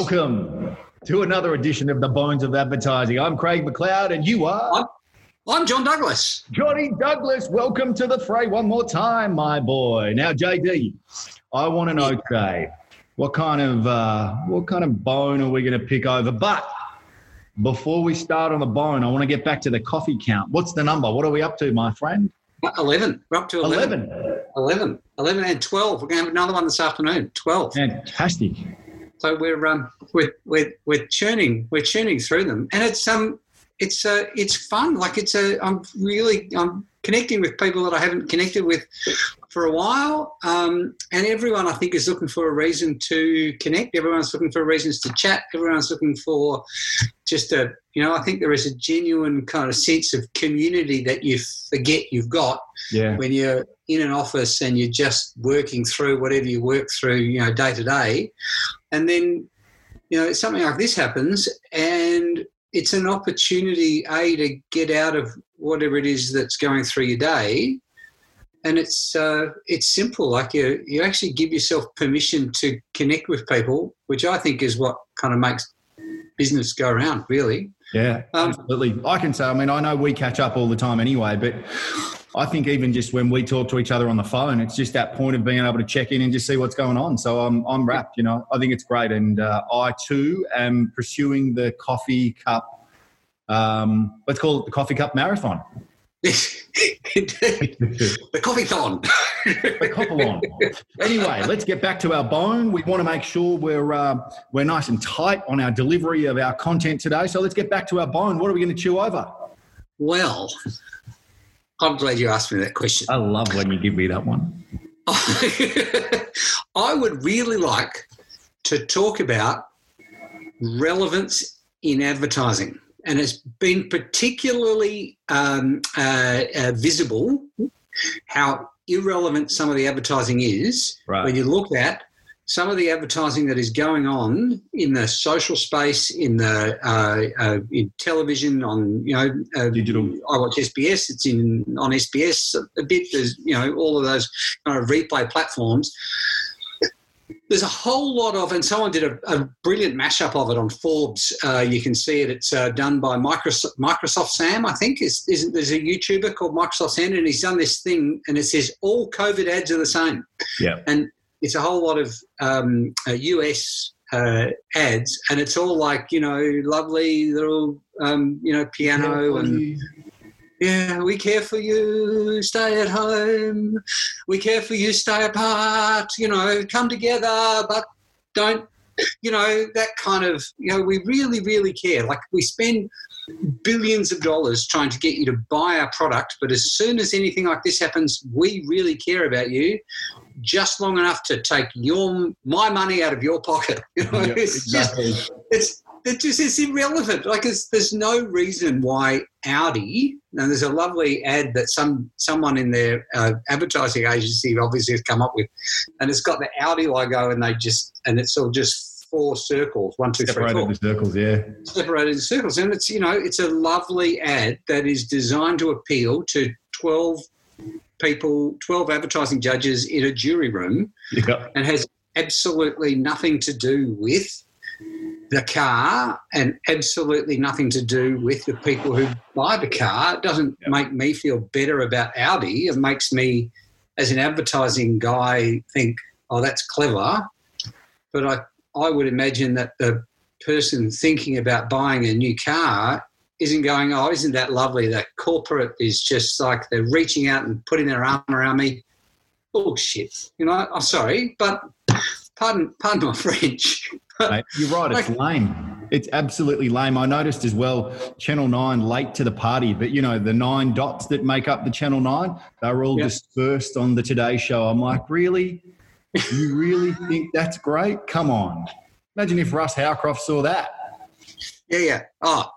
Welcome to another edition of the Bones of Advertising. I'm Craig McLeod, and you are. I'm, I'm John Douglas. Johnny Douglas, welcome to the fray one more time, my boy. Now, JD, I want to know today what kind of uh, what kind of bone are we going to pick over? But before we start on the bone, I want to get back to the coffee count. What's the number? What are we up to, my friend? 11. We're up to 11. 11. 11. 11 and 12. We're going to have another one this afternoon. 12. Fantastic. So we're um we're we're, we're churning we're churning through them, and it's um it's uh it's fun. Like it's a I'm really I'm connecting with people that I haven't connected with for a while, um, and everyone I think is looking for a reason to connect. Everyone's looking for reasons to chat. Everyone's looking for just a you know I think there is a genuine kind of sense of community that you forget you've got Yeah. when you're in an office and you're just working through whatever you work through, you know, day to day, and then you know something like this happens, and it's an opportunity a to get out of whatever it is that's going through your day, and it's uh, it's simple. Like you you actually give yourself permission to connect with people, which I think is what kind of makes business go around, really. Yeah, Um, absolutely. I can say, I mean, I know we catch up all the time anyway, but I think even just when we talk to each other on the phone, it's just that point of being able to check in and just see what's going on. So I'm, I'm wrapped, you know, I think it's great. And uh, I too am pursuing the coffee cup, um, let's call it the coffee cup marathon. The coffee thon. the Copalon. Anyway, let's get back to our bone. We want to make sure we're uh, we're nice and tight on our delivery of our content today. So let's get back to our bone. What are we going to chew over? Well, I'm glad you asked me that question. I love when you give me that one. I would really like to talk about relevance in advertising. And it's been particularly um, uh, uh, visible how irrelevant some of the advertising is Right. when you look at some of the advertising that is going on in the social space, in the uh, uh, in television, on you know uh, Digital. I watch SBS. It's in on SBS a bit. There's you know all of those kind of replay platforms. There's a whole lot of, and someone did a, a brilliant mashup of it on Forbes. Uh, you can see it. It's uh, done by Microsoft, Microsoft Sam, I think. Is, is there's a YouTuber called Microsoft Sam, and he's done this thing, and it says all COVID ads are the same. Yeah. And it's a whole lot of um, uh, US uh, ads, and it's all like you know lovely little um, you know piano and yeah, we care for you, stay at home. We care for you, stay apart. You know, come together, but don't. You know that kind of. You know, we really, really care. Like we spend billions of dollars trying to get you to buy our product, but as soon as anything like this happens, we really care about you. Just long enough to take your my money out of your pocket. You know, Yeah, it's just exactly. it's it just is irrelevant. Like it's, there's no reason why Audi. And there's a lovely ad that some someone in their uh, advertising agency obviously has come up with, and it's got the Audi logo, and they just and it's all just four circles, one, two, three, Separated four, the circles, yeah. separated in circles, and it's you know it's a lovely ad that is designed to appeal to twelve people, twelve advertising judges in a jury room Yeah. and has absolutely nothing to do with the car and absolutely nothing to do with the people who buy the car. It doesn't Yep. make me feel better about Audi. It makes me, as an advertising guy, think, oh, that's clever. But I, I would imagine that the person thinking about buying a new car isn't going, oh, isn't that lovely? That corporate is just like they're reaching out and putting their arm around me. Bullshit. You know, I'm sorry, but pardon, pardon my French. Mate, you're right. It's lame. It's absolutely lame. I noticed as well, Channel 9 late to the party, but you know, the nine dots that make up the Channel 9, they're all Yeah. dispersed on the Today Show. I'm like, really? You really think that's great? Come on. Imagine if Russ Howcroft saw that. Yeah, yeah. Oh,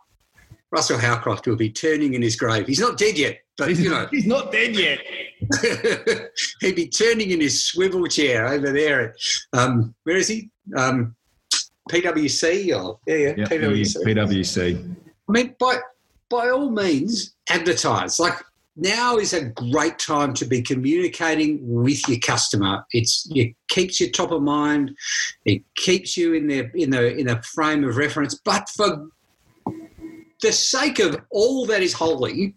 Russel Howcroft will be turning in his grave. He's not dead yet, but He's, you know, he's not dead yet. he'd be turning in his swivel chair over there. At, um, where is he? Um, PwC or yeah, yeah, Yeah, PwC. PwC. I mean, by by all means, advertise. Like now is a great time to be communicating with your customer. It's it keeps you top of mind, it keeps you in the in the in a frame of reference. But for the sake of all that is holy,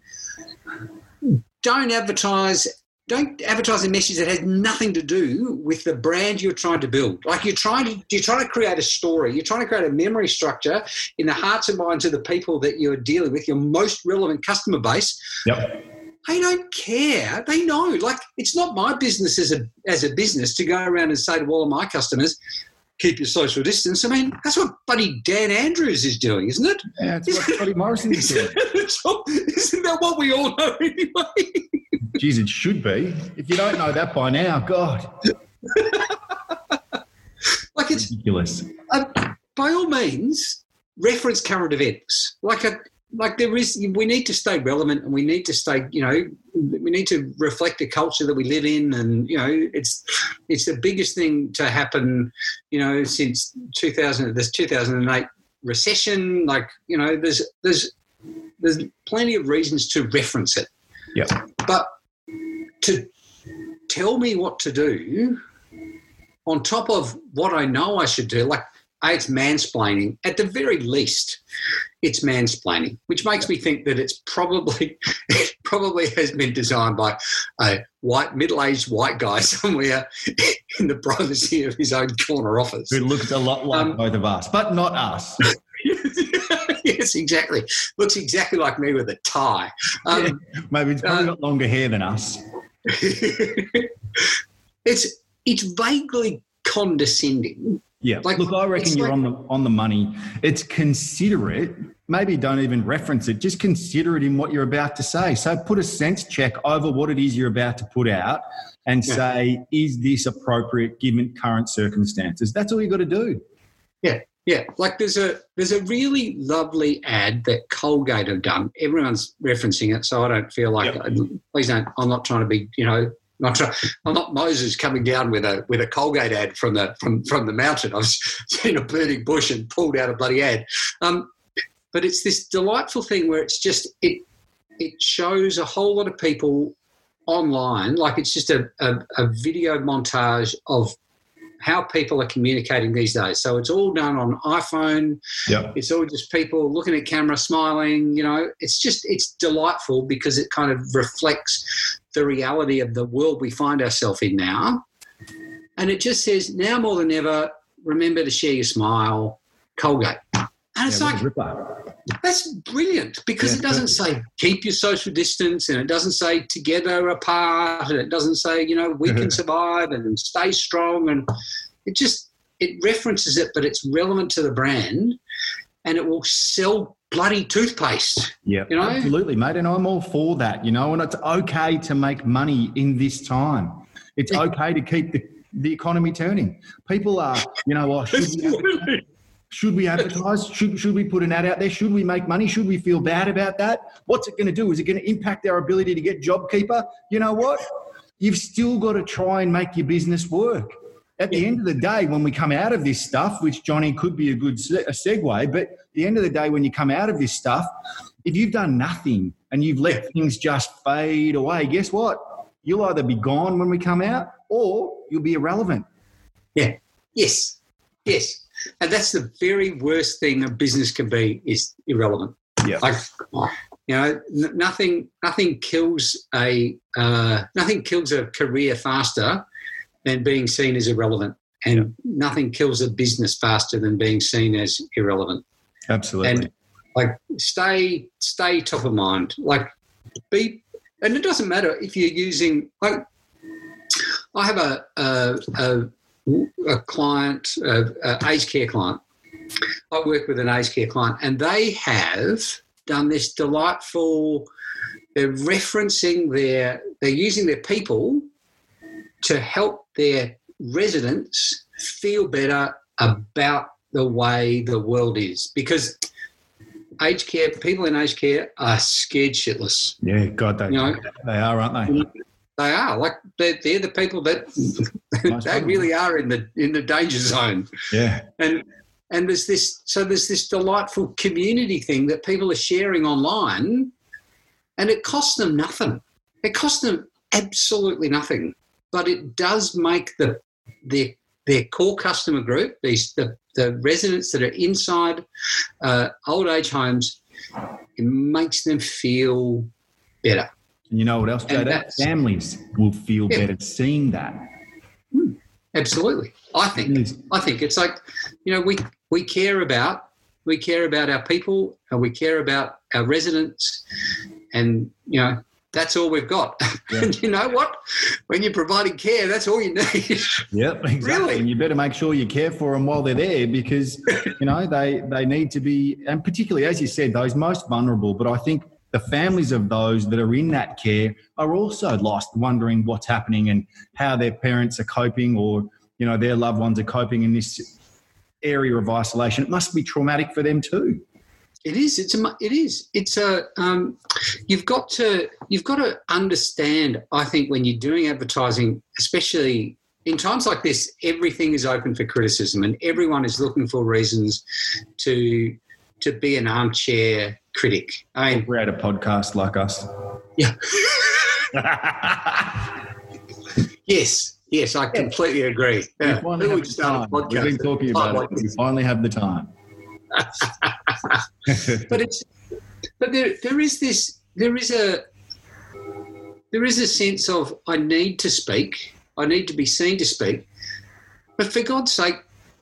don't advertise don't advertise a message that has nothing to do with the brand you're trying to build. Like you're trying to you're trying to create a story. You're trying to create a memory structure in the hearts and minds of the people that you're dealing with, your most relevant customer base. Yep. They don't care. They know. Like it's not my business as a as a business to go around and say to all of my customers, keep your social distance. I mean, that's what Buddy Dan Andrews is doing, isn't it? Yeah, it's what Buddy Morrison is doing. isn't that what we all know anyway? Geez, it should be. If you don't know that by now, God. like it's ridiculous. Uh, by all means, reference current events. Like a like there is we need to stay relevant and we need to stay you know we need to reflect the culture that we live in and you know it's it's the biggest thing to happen you know since 2000 this 2008 recession. Like you know there's there's there's plenty of reasons to reference it. Yeah. But to tell me what to do on top of what I know I should do, like it's mansplaining. At the very least, it's mansplaining, which makes me think that it's probably it probably has been designed by a white middle-aged white guy somewhere in the privacy of his own corner office. Who looks a lot like um, both of us, but not us. yes, exactly. Looks exactly like me with a tie. Um, yeah, maybe it's probably uh, got longer hair than us. it's it's vaguely condescending. Yeah. Like, Look, I reckon you're like, on the on the money. It's considerate. Maybe don't even reference it. Just consider it in what you're about to say. So put a sense check over what it is you're about to put out and yeah. say, is this appropriate given current circumstances? That's all you've got to do. Yeah. Yeah, like there's a there's a really lovely ad that Colgate have done. Everyone's referencing it, so I don't feel like yep. please don't. I'm not trying to be, you know, not try, I'm not Moses coming down with a with a Colgate ad from the from from the mountain. I've seen a burning bush and pulled out a bloody ad. Um, but it's this delightful thing where it's just it it shows a whole lot of people online, like it's just a, a, a video montage of how people are communicating these days. So it's all done on iPhone. Yeah. It's all just people looking at camera, smiling. You know, it's just it's delightful because it kind of reflects the reality of the world we find ourselves in now. And it just says now more than ever, remember to share your smile, Colgate. And it's like that's brilliant because yeah, it doesn't say keep your social distance and it doesn't say together apart and it doesn't say, you know, we can survive and stay strong and it just it references it, but it's relevant to the brand and it will sell bloody toothpaste. Yeah, you know? absolutely, mate. And I'm all for that, you know, and it's okay to make money in this time. It's okay to keep the, the economy turning. People are, you know, oh, well, should we advertise? Should, should we put an ad out there? Should we make money? Should we feel bad about that? What's it going to do? Is it going to impact our ability to get JobKeeper? You know what? You've still got to try and make your business work. At the end of the day, when we come out of this stuff, which Johnny could be a good a segue, but at the end of the day, when you come out of this stuff, if you've done nothing and you've let things just fade away, guess what? You'll either be gone when we come out or you'll be irrelevant. Yeah. Yes. Yes and that's the very worst thing a business can be is irrelevant. Yeah. Like, you know, n- nothing nothing kills a uh, nothing kills a career faster than being seen as irrelevant, and yeah. nothing kills a business faster than being seen as irrelevant. Absolutely. And like, stay stay top of mind. Like, be, and it doesn't matter if you're using like. I have a, a, a a client, a, aged care client. I work with an aged care client, and they have done this delightful. They're referencing their, they're using their people to help their residents feel better about the way the world is because aged care people in aged care are scared shitless. Yeah, God, they, you know, they are, aren't they? They are like they're, they're the people that nice they really are in the in the danger zone. Yeah, and and there's this so there's this delightful community thing that people are sharing online, and it costs them nothing. It costs them absolutely nothing, but it does make the their their core customer group, these the, the residents that are inside uh, old age homes, it makes them feel better. And you know what else, Joe? Families will feel yeah. better seeing that. Hmm. Absolutely, I think. I think it's like, you know, we we care about we care about our people and we care about our residents, and you know that's all we've got. Yeah. and you know what? When you're providing care, that's all you need. Yep, exactly. Really? And you better make sure you care for them while they're there because you know they they need to be, and particularly as you said, those most vulnerable. But I think the families of those that are in that care are also lost, wondering what's happening and how their parents are coping, or you know their loved ones are coping in this area of isolation. It must be traumatic for them too. It is. It's a. It is. It's a. Um, you've got to. You've got to understand. I think when you're doing advertising, especially in times like this, everything is open for criticism, and everyone is looking for reasons to to be an armchair critic. I mean, we're at a podcast like us. Yeah. yes. Yes, I completely agree. Yeah. We Who would start a podcast? We've been talking about like it. We finally have the time. but it's but there there is this there is a there is a sense of I need to speak. I need to be seen to speak. But for God's sake,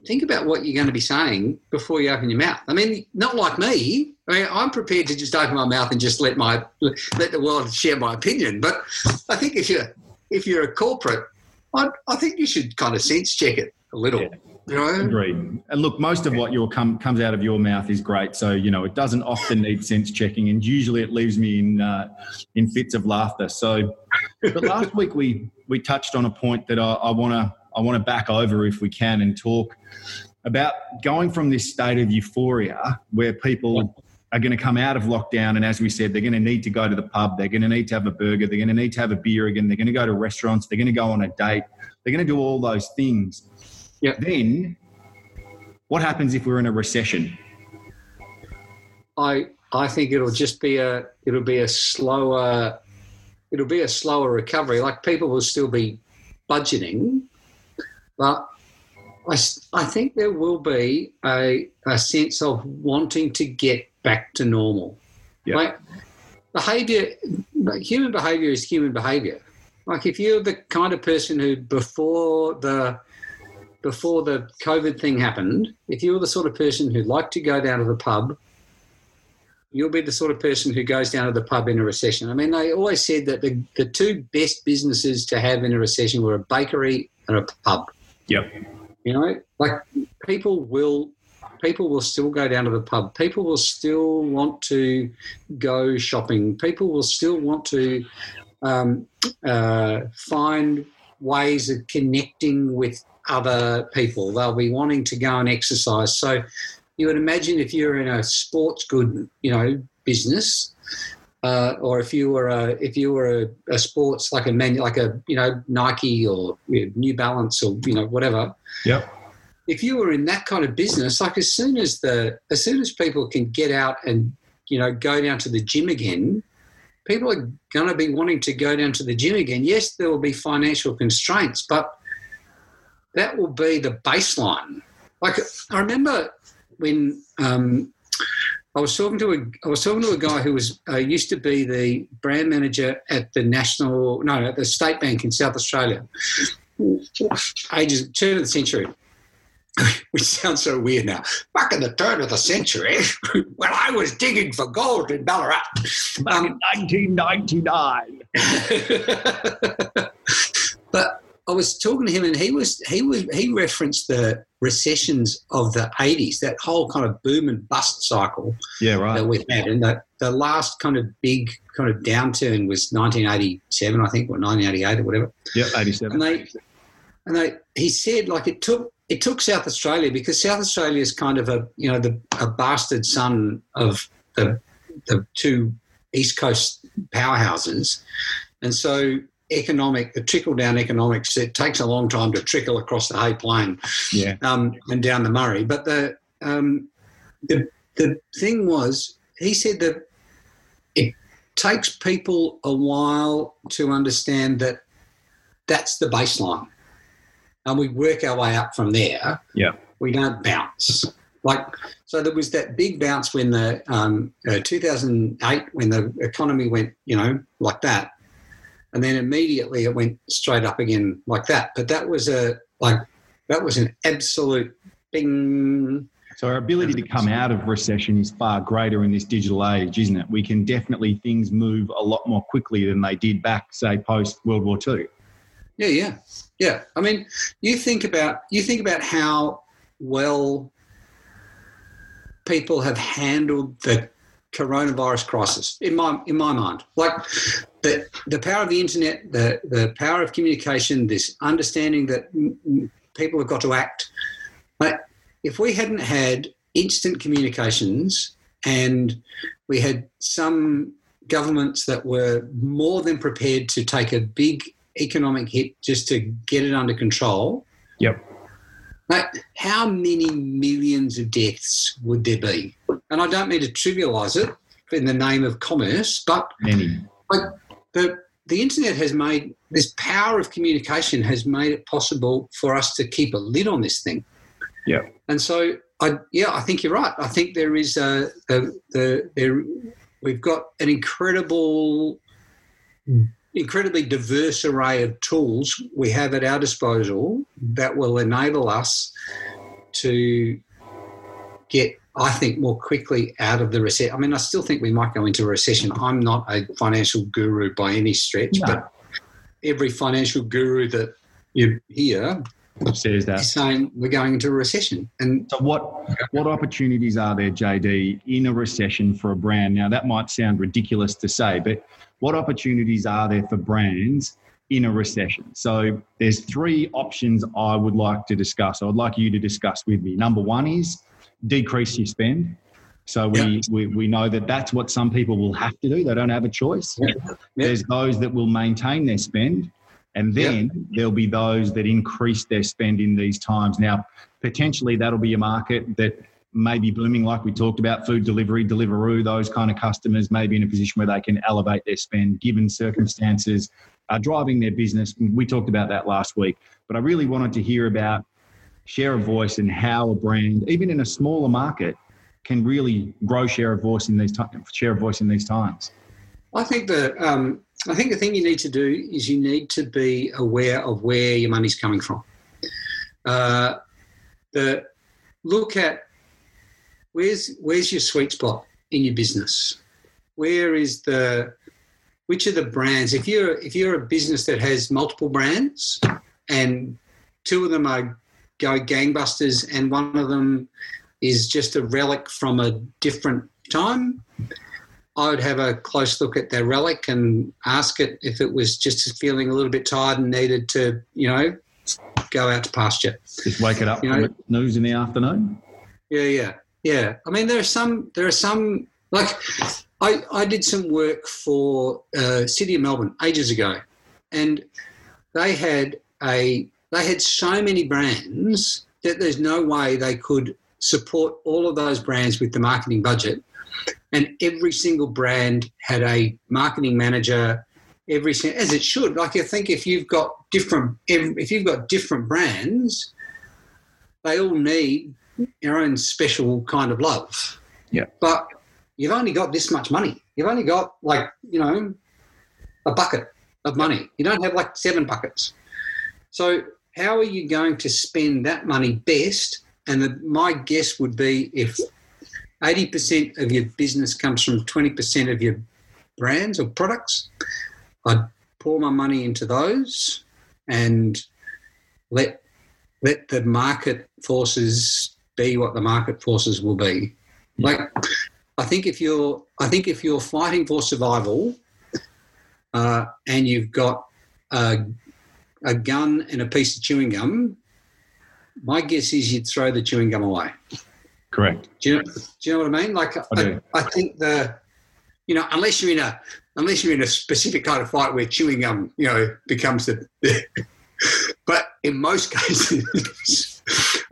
think about what you're going to be saying before you open your mouth. I mean, not like me. I mean, I'm prepared to just open my mouth and just let my let the world share my opinion. But I think if you're if you're a corporate, I, I think you should kind of sense check it a little. Yeah. You know? Agreed. And look, most of what your come comes out of your mouth is great. So you know, it doesn't often need sense checking, and usually it leaves me in uh, in fits of laughter. So, but last week we we touched on a point that I want to I want to back over if we can and talk about going from this state of euphoria where people are going to come out of lockdown and as we said they're going to need to go to the pub they're going to need to have a burger they're going to need to have a beer again they're going to go to restaurants they're going to go on a date they're going to do all those things yeah. Then what happens if we're in a recession? I I think it'll just be a it'll be a slower it'll be a slower recovery. Like people will still be budgeting, but I, I think there will be a, a sense of wanting to get back to normal. Yep. Like behavior, human behavior is human behavior. Like if you're the kind of person who before the before the COVID thing happened, if you were the sort of person who liked to go down to the pub, you'll be the sort of person who goes down to the pub in a recession. I mean, they always said that the, the two best businesses to have in a recession were a bakery and a pub. Yep. You know, like people will people will still go down to the pub. People will still want to go shopping. People will still want to um, uh, find ways of connecting with other people. They'll be wanting to go and exercise. So you would imagine if you're in a sports good, you know, business, uh, or if you were a if you were a, a sports like a man like a you know Nike or you know, New Balance or you know whatever. Yep. If you were in that kind of business, like as soon as the as soon as people can get out and you know go down to the gym again, people are going to be wanting to go down to the gym again. Yes, there will be financial constraints, but that will be the baseline. Like I remember when um, I was talking to a I was talking to a guy who was uh, used to be the brand manager at the national no at the State Bank in South Australia, ages turn of the century. Which sounds so weird now. Back in the turn of the century, when I was digging for gold in Ballarat. Back um, in 1999. but I was talking to him, and he was he was he referenced the recessions of the '80s, that whole kind of boom and bust cycle. Yeah, right. That we've had, and the the last kind of big kind of downturn was 1987, I think, or 1988 or whatever. Yeah, 87. And they and they he said like it took it took South Australia because South Australia is kind of a you know the a bastard son of the the two East Coast powerhouses, and so economic, the trickle down economics, it takes a long time to trickle across the Hay Plain yeah. um, and down the Murray. But the, um, the, the thing was, he said that it, takes people a while to understand that that's the baseline. And we work our way up from there. Yeah. We don't bounce. Like, so there was that big bounce when the um, uh, 2008, when the economy went, you know, like that. And then immediately it went straight up again like that. But that was a, like, that was an absolute bing. So our ability to come out of recession is far greater in this digital age, isn't it? We can definitely things move a lot more quickly than they did back, say, post World War II. Yeah, yeah, yeah. I mean, you think about you think about how well people have handled the coronavirus crisis in my in my mind. Like the the power of the internet, the the power of communication, this understanding that people have got to act. But if we hadn't had instant communications and we had some governments that were more than prepared to take a big economic hit just to get it under control. Yep. Like, how many millions of deaths would there be? And I don't mean to trivialise it in the name of commerce, but many. Like the the internet has made this power of communication has made it possible for us to keep a lid on this thing. Yeah. And so, I yeah, I think you're right. I think there is a, a the there we've got an incredible incredibly diverse array of tools we have at our disposal that will enable us to get, I think, more quickly out of the recession. I mean, I still think we might go into a recession. I'm not a financial guru by any stretch, no. but every financial guru that you hear says that saying we're going into a recession. And so, what what opportunities are there, JD, in a recession for a brand? Now, that might sound ridiculous to say, but what opportunities are there for brands in a recession? So there's three options I would like to discuss. I would like you to discuss with me. Number one is decrease your spend. So we, we, we know that that's what some people will have to do. They don't have a choice. There's those that will maintain their spend. And then there'll be those that increase their spend in these times. Now, potentially that'll be a market that may be blooming, like we talked about, food delivery, Deliveroo, those kind of customers may be in a position where they can elevate their spend given circumstances, are driving their business. We talked about that last week, but I really wanted to hear about share of voice and how a brand, even in a smaller market, can really grow share of voice in these share of voice in these times. I think the um, I think the thing you need to do is you need to be aware of where your money's coming from. Uh, the look at where's where's your sweet spot in your business? Where is the which are the brands? If you're if you're a business that has multiple brands and two of them are go gangbusters and one of them is just a relic from a different time, I would have a close look at their relic and ask it if it was just feeling a little bit tired and needed to, you know, go out to pasture. Just wake it up you know, news in the afternoon. Yeah, yeah. Yeah, I mean there are some there are some like I I did some work for uh, City of Melbourne ages ago, and they had a they had so many brands that there's no way they could support all of those brands with the marketing budget, and every single brand had a marketing manager. Every as it should. Like I think if you've got different if you've got different brands, they all need their own special kind of love. Yeah. But you've only got this much money. You've only got like, you know, a bucket of money. You don't have like seven buckets. So how are you going to spend that money best? And the, my guess would be if 80% of your business comes from 20% of your brands or products, I'd pour my money into those and let let the market forces be what the market forces will be. Like, I think if you're, I think if you're fighting for survival, uh, and you've got a, a gun and a piece of chewing gum, my guess is you'd throw the chewing gum away. Correct. Do you know, do you know what I mean? Like, I, I, I, think the, you know, unless you're in a, unless you're in a specific kind of fight where chewing gum, you know, becomes the, the but in most cases,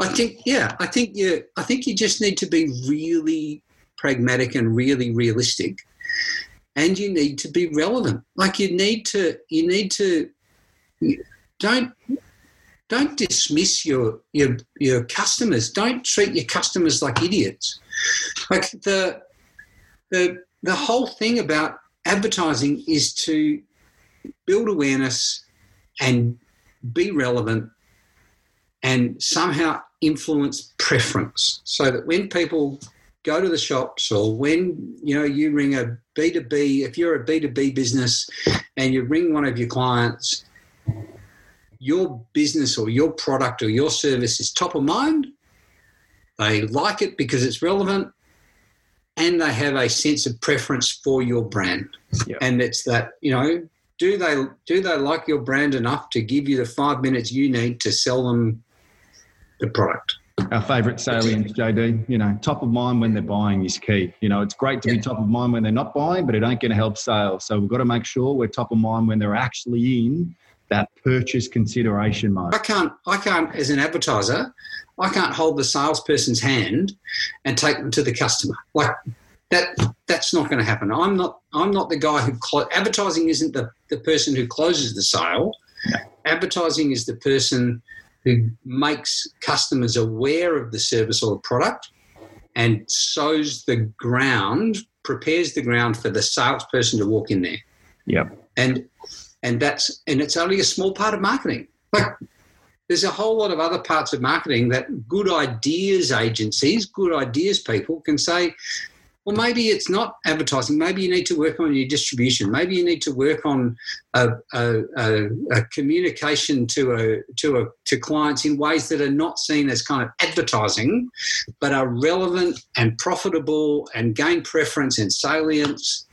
I think, yeah, I think you, I think you just need to be really pragmatic and really realistic, and you need to be relevant. Like you need to, you need to, don't don't dismiss your your your customers. Don't treat your customers like idiots. Like the the the whole thing about advertising is to build awareness and be relevant and somehow influence preference so that when people go to the shops or when you know you ring a b2b if you're a b2b business and you ring one of your clients your business or your product or your service is top of mind they like it because it's relevant and they have a sense of preference for your brand yep. and it's that you know do they do they like your brand enough to give you the five minutes you need to sell them the product. Our favourite salience, JD. You know, top of mind when they're buying is key. You know, it's great to yeah. be top of mind when they're not buying, but it ain't going to help sales. So we've got to make sure we're top of mind when they're actually in that purchase consideration mode. I can't. I can't, as an advertiser, I can't hold the salesperson's hand and take them to the customer. Like that. That's not going to happen. I'm not. I'm not the guy who clo- advertising isn't the the person who closes the sale. Advertising is the person who makes customers aware of the service or the product and sows the ground, prepares the ground for the salesperson to walk in there. Yep. And and that's and it's only a small part of marketing. There's a whole lot of other parts of marketing that good ideas agencies, good ideas people can say, well, maybe it's not advertising. Maybe you need to work on your distribution. Maybe you need to work on a, a, a, a, communication to a to a to clients in ways that are not seen as kind of advertising, but are relevant and profitable and gain preference and salience.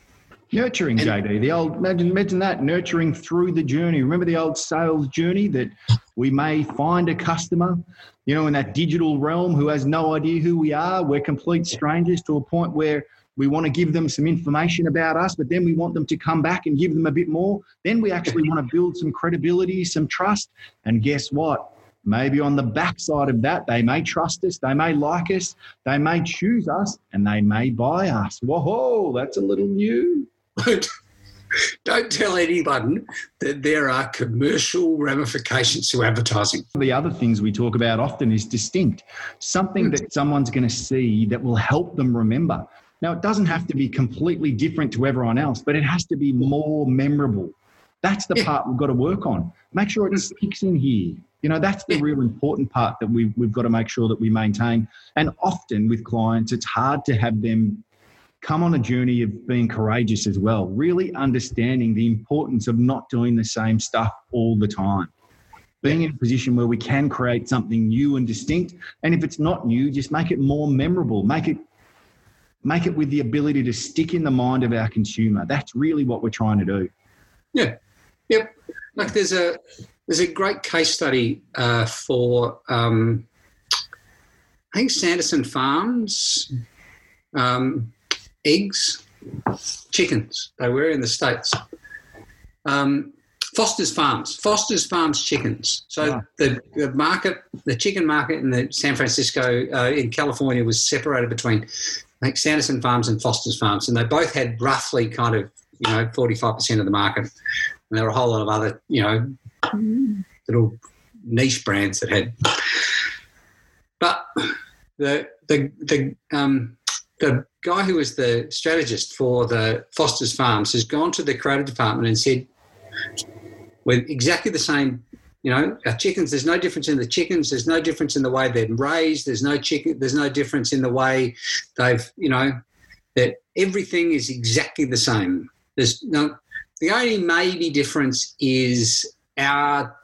Nurturing, JD. The old imagine imagine that nurturing through the journey. Remember the old sales journey that we may find a customer, you know, in that digital realm who has no idea who we are. We're complete strangers to a point where we want to give them some information about us, but then we want them to come back and give them a bit more. Then we actually want to build some credibility, some trust. And guess what? Maybe on the backside of that, they may trust us, they may like us, they may choose us, and they may buy us. Whoa, that's a little new. Don't tell anyone that there are commercial ramifications to advertising. The other things we talk about often is distinct, something that someone's going to see that will help them remember. Now, it doesn't have to be completely different to everyone else, but it has to be more memorable. That's the yeah. part we've got to work on. Make sure it hmm. sticks in here. You know, that's the yeah. real important part that we've, we've got to make sure that we maintain. And often with clients, it's hard to have them come on a journey of being courageous as well, really understanding the importance of not doing the same stuff all the time. Being in a position where we can create something new and distinct. And if it's not new, just make it more memorable. Make it make it with the ability to stick in the mind of our consumer. That's really what we're trying to do. Yeah. Yep. Like there's a there's a great case study uh, for um, I think Sanderson Farms. Um, eggs, chickens. They were in the States. Um, Foster's Farms, Foster's Farms chickens. So the, the market, the chicken market in the San Francisco, uh, in California, was separated between think Sanderson Farms and Foster's Farms, and they both had roughly kind of you know forty five percent of the market. And there were a whole lot of other you know little niche brands that had. But the the the um, the guy who was the strategist for the Foster's Farms has gone to the creative department and said, "We're exactly the same. You know, our chickens. There's no difference in the chickens. There's no difference in the way they're raised. There's no chicken. There's no difference in the way they've. You know, that everything is exactly the same. There's no. The only maybe difference is our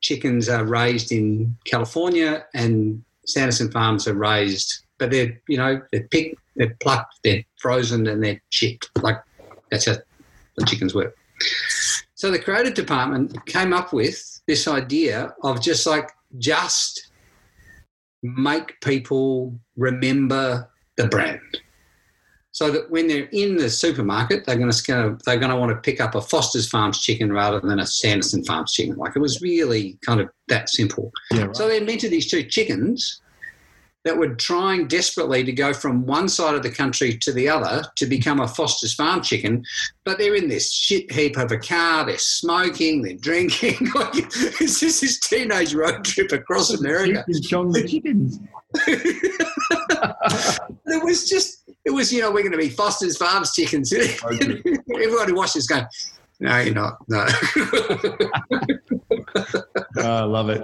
chickens are raised in California and Sanderson Farms are raised, but they're you know they're picked they're plucked, they're frozen, and they're chipped. Like that's how the chickens work. So the creative department came up with this idea of just like just make people remember the brand. So that when they're in the supermarket, they're going to they're going to want to pick up a Foster's Farms chicken rather than a Sanderson Farms chicken. Like it was really kind of that simple. Yeah, right. So they invented these two chickens that were trying desperately to go from one side of the country to the other to become a Foster's Farm chicken, but they're in this shit heap of a car, they're smoking, they're drinking. it's just this teenage road trip across America. The chickens. it was just, it was, you know, we're going to be Foster's Farms chickens. Everyone who watches going, no, you're not. No. oh, I love it.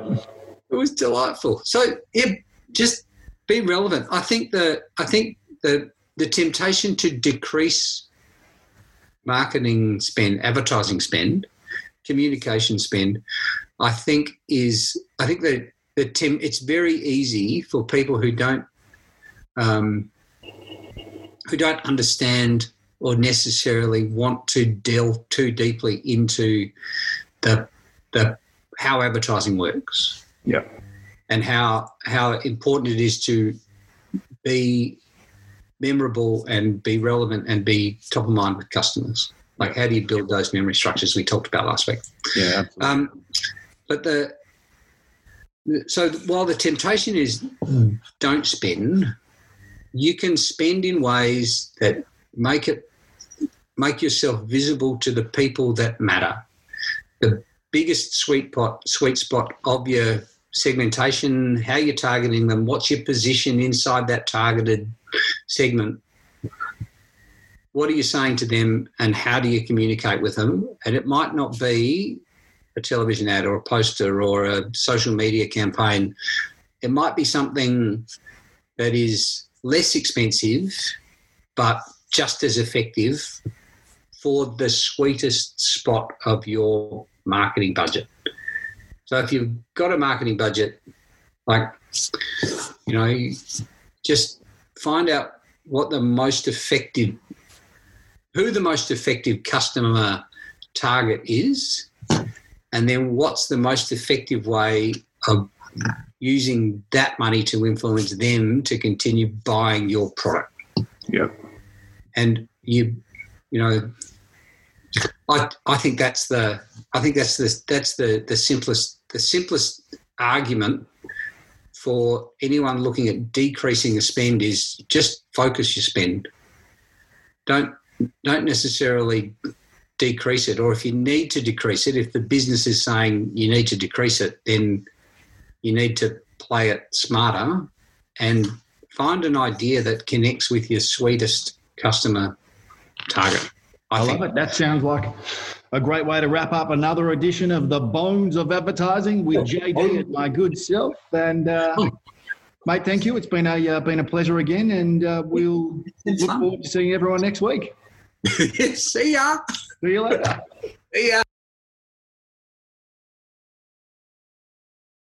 It was delightful. So, yeah, just be relevant. I think the I think the the temptation to decrease marketing spend, advertising spend, communication spend, I think is I think that the Tim it's very easy for people who don't um, who don't understand or necessarily want to delve too deeply into the the how advertising works. Yeah and how how important it is to be memorable and be relevant and be top of mind with customers. Like, how do you build those memory structures we talked about last week? Yeah, um, but the so while the temptation is don't spend, you can spend in ways that make it make yourself visible to the people that matter. The biggest sweet pot sweet spot of your segmentation, how you're targeting them, what's your position inside that targeted segment. What are you saying to them and how do you communicate with them? And it might not be a television ad or a poster or a social media campaign. It might be something that is less expensive but just as effective for the sweetest spot of your marketing budget. So if you've got a marketing budget, like, you know, just find out what the most effective, who the most effective customer target is, and then what's the most effective way of using that money to influence them to continue buying your product. Yep. And you, you know, I I think that's the I think that's the that's the the simplest the simplest argument for anyone looking at decreasing the spend is just focus your spend. Don't don't necessarily decrease it, or if you need to decrease it, if the business is saying you need to decrease it, then you need to play it smarter and find an idea that connects with your sweetest customer target. I, I love it. That sounds like a great way to wrap up another edition of the Bones of Advertising with JD and my good self. And uh, mate, thank you. It's been a uh, been a pleasure again, and uh, we'll look forward to seeing everyone next week. See ya. See you later. See ya.